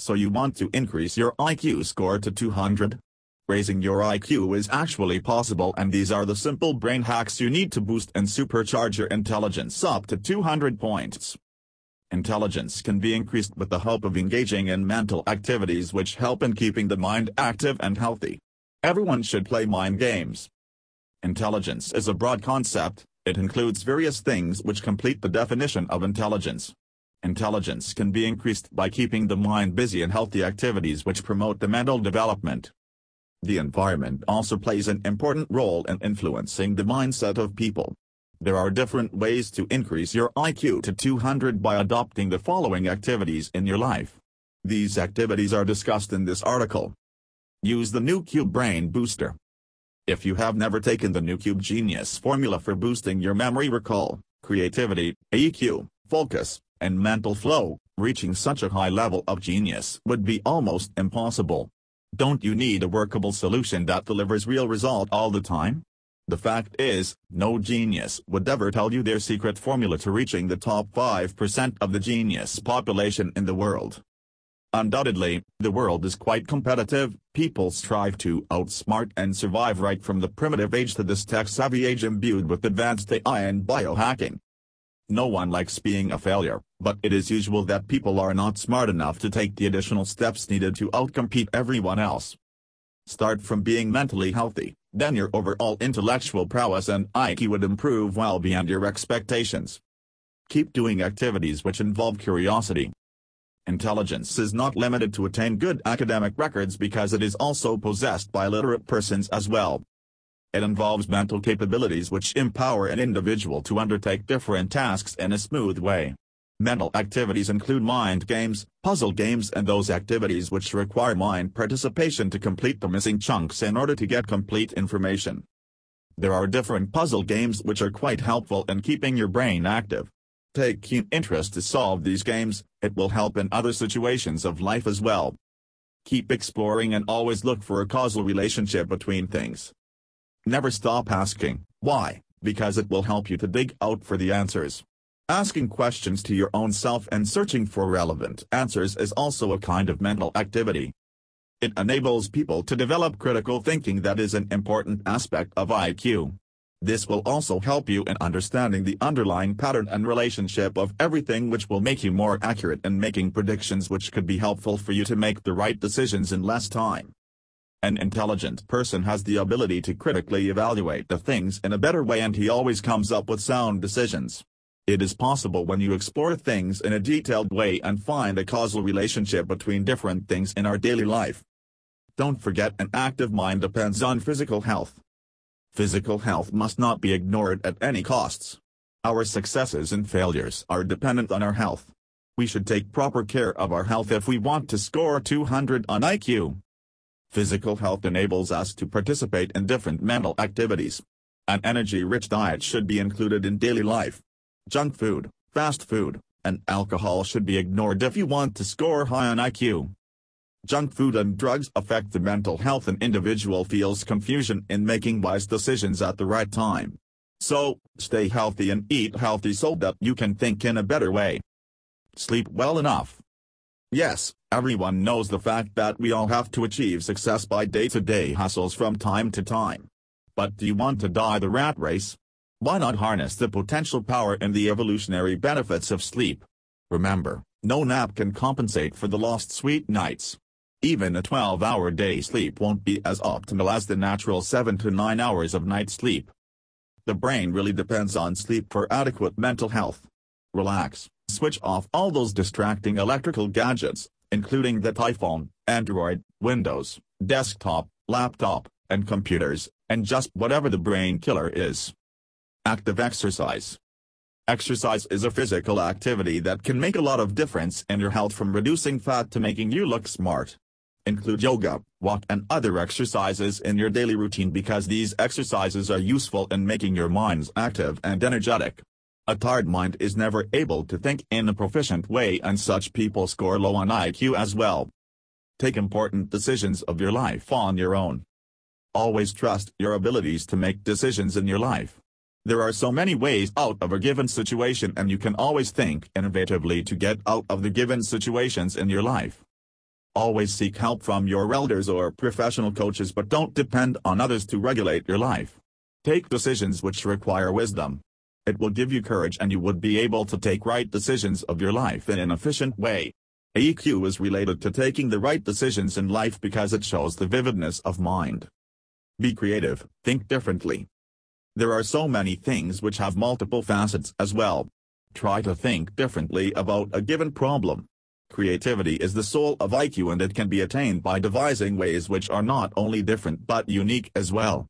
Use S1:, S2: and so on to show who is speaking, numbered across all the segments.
S1: So you want to increase your IQ score to 200? Raising your IQ is actually possible and these are the simple brain hacks you need to boost and supercharge your intelligence up to 200 points. Intelligence can be increased with the help of engaging in mental activities which help in keeping the mind active and healthy. Everyone should play mind games. Intelligence is a broad concept, it includes various things which complete the definition of intelligence. Intelligence can be increased by keeping the mind busy in healthy activities which promote the mental development. The environment also plays an important role in influencing the mindset of people. There are different ways to increase your IQ to 200 by adopting the following activities in your life. These activities are discussed in this article. Use the NuCube Brain Booster. If you have never taken the NuCube Genius formula for boosting your memory recall, creativity, EQ, focus, and mental flow, reaching such a high level of genius would be almost impossible. Don't you need a workable solution that delivers real result all the time? The fact is, no genius would ever tell you their secret formula to reaching the top 5% of the genius population in the world. Undoubtedly, the world is quite competitive, people strive to outsmart and survive right from the primitive age to this tech-savvy age imbued with advanced AI and biohacking. No one likes being a failure, but it is usual that people are not smart enough to take the additional steps needed to outcompete everyone else. Start from being mentally healthy, then your overall intellectual prowess and IQ would improve well beyond your expectations. Keep doing activities which involve curiosity. Intelligence is not limited to attain good academic records because it is also possessed by literate persons as well. It involves mental capabilities which empower an individual to undertake different tasks in a smooth way. Mental activities include mind games, puzzle games and those activities which require mind participation to complete the missing chunks in order to get complete information. There are different puzzle games which are quite helpful in keeping your brain active. Take keen interest to solve these games, it will help in other situations of life as well. Keep exploring and always look for a causal relationship between things. Never stop asking, why, because it will help you to dig out for the answers. Asking questions to your own self and searching for relevant answers is also a kind of mental activity. It enables people to develop critical thinking that is an important aspect of IQ. This will also help you in understanding the underlying pattern and relationship of everything which will make you more accurate in making predictions which could be helpful for you to make the right decisions in less time. An intelligent person has the ability to critically evaluate the things in a better way and he always comes up with sound decisions. It is possible when you explore things in a detailed way and find a causal relationship between different things in our daily life. Don't forget an active mind depends on physical health. Physical health must not be ignored at any costs. Our successes and failures are dependent on our health. We should take proper care of our health if we want to score 200 on IQ. Physical health enables us to participate in different mental activities. An energy-rich diet should be included in daily life. Junk food, fast food, and alcohol should be ignored if you want to score high on IQ. Junk food and drugs affect the mental health and individual feels confusion in making wise decisions at the right time. So, stay healthy and eat healthy so that you can think in a better way. Sleep well enough. Yes, everyone knows the fact that we all have to achieve success by day-to-day -day hustles from time to time. But do you want to die the rat race? Why not harness the potential power and the evolutionary benefits of sleep? Remember, no nap can compensate for the lost sweet nights. Even a 12-hour day sleep won't be as optimal as the natural 7 to 9 hours of night sleep. The brain really depends on sleep for adequate mental health. Relax, switch off all those distracting electrical gadgets, including the iPhone, Android, Windows, desktop, laptop, and computers, and just whatever the brain killer is. Active exercise. Exercise is a physical activity that can make a lot of difference in your health from reducing fat to making you look smart. Include yoga, walk and other exercises in your daily routine because these exercises are useful in making your minds active and energetic. A tired mind is never able to think in a proficient way and such people score low on IQ as well. Take important decisions of your life on your own. Always trust your abilities to make decisions in your life. There are so many ways out of a given situation and you can always think innovatively to get out of the given situations in your life. Always seek help from your elders or professional coaches but don't depend on others to regulate your life. Take decisions which require wisdom. It will give you courage and you would be able to take right decisions of your life in an efficient way. EQ is related to taking the right decisions in life because it shows the vividness of mind. Be creative, think differently. There are so many things which have multiple facets as well. Try to think differently about a given problem. Creativity is the soul of IQ and it can be attained by devising ways which are not only different but unique as well.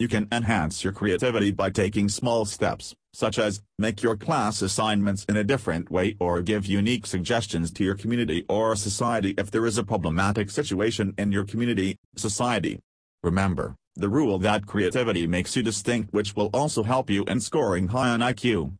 S1: You can enhance your creativity by taking small steps, such as, make your class assignments in a different way or give unique suggestions to your community or society if there is a problematic situation in your community, society. Remember, the rule that creativity makes you distinct which will also help you in scoring high on IQ.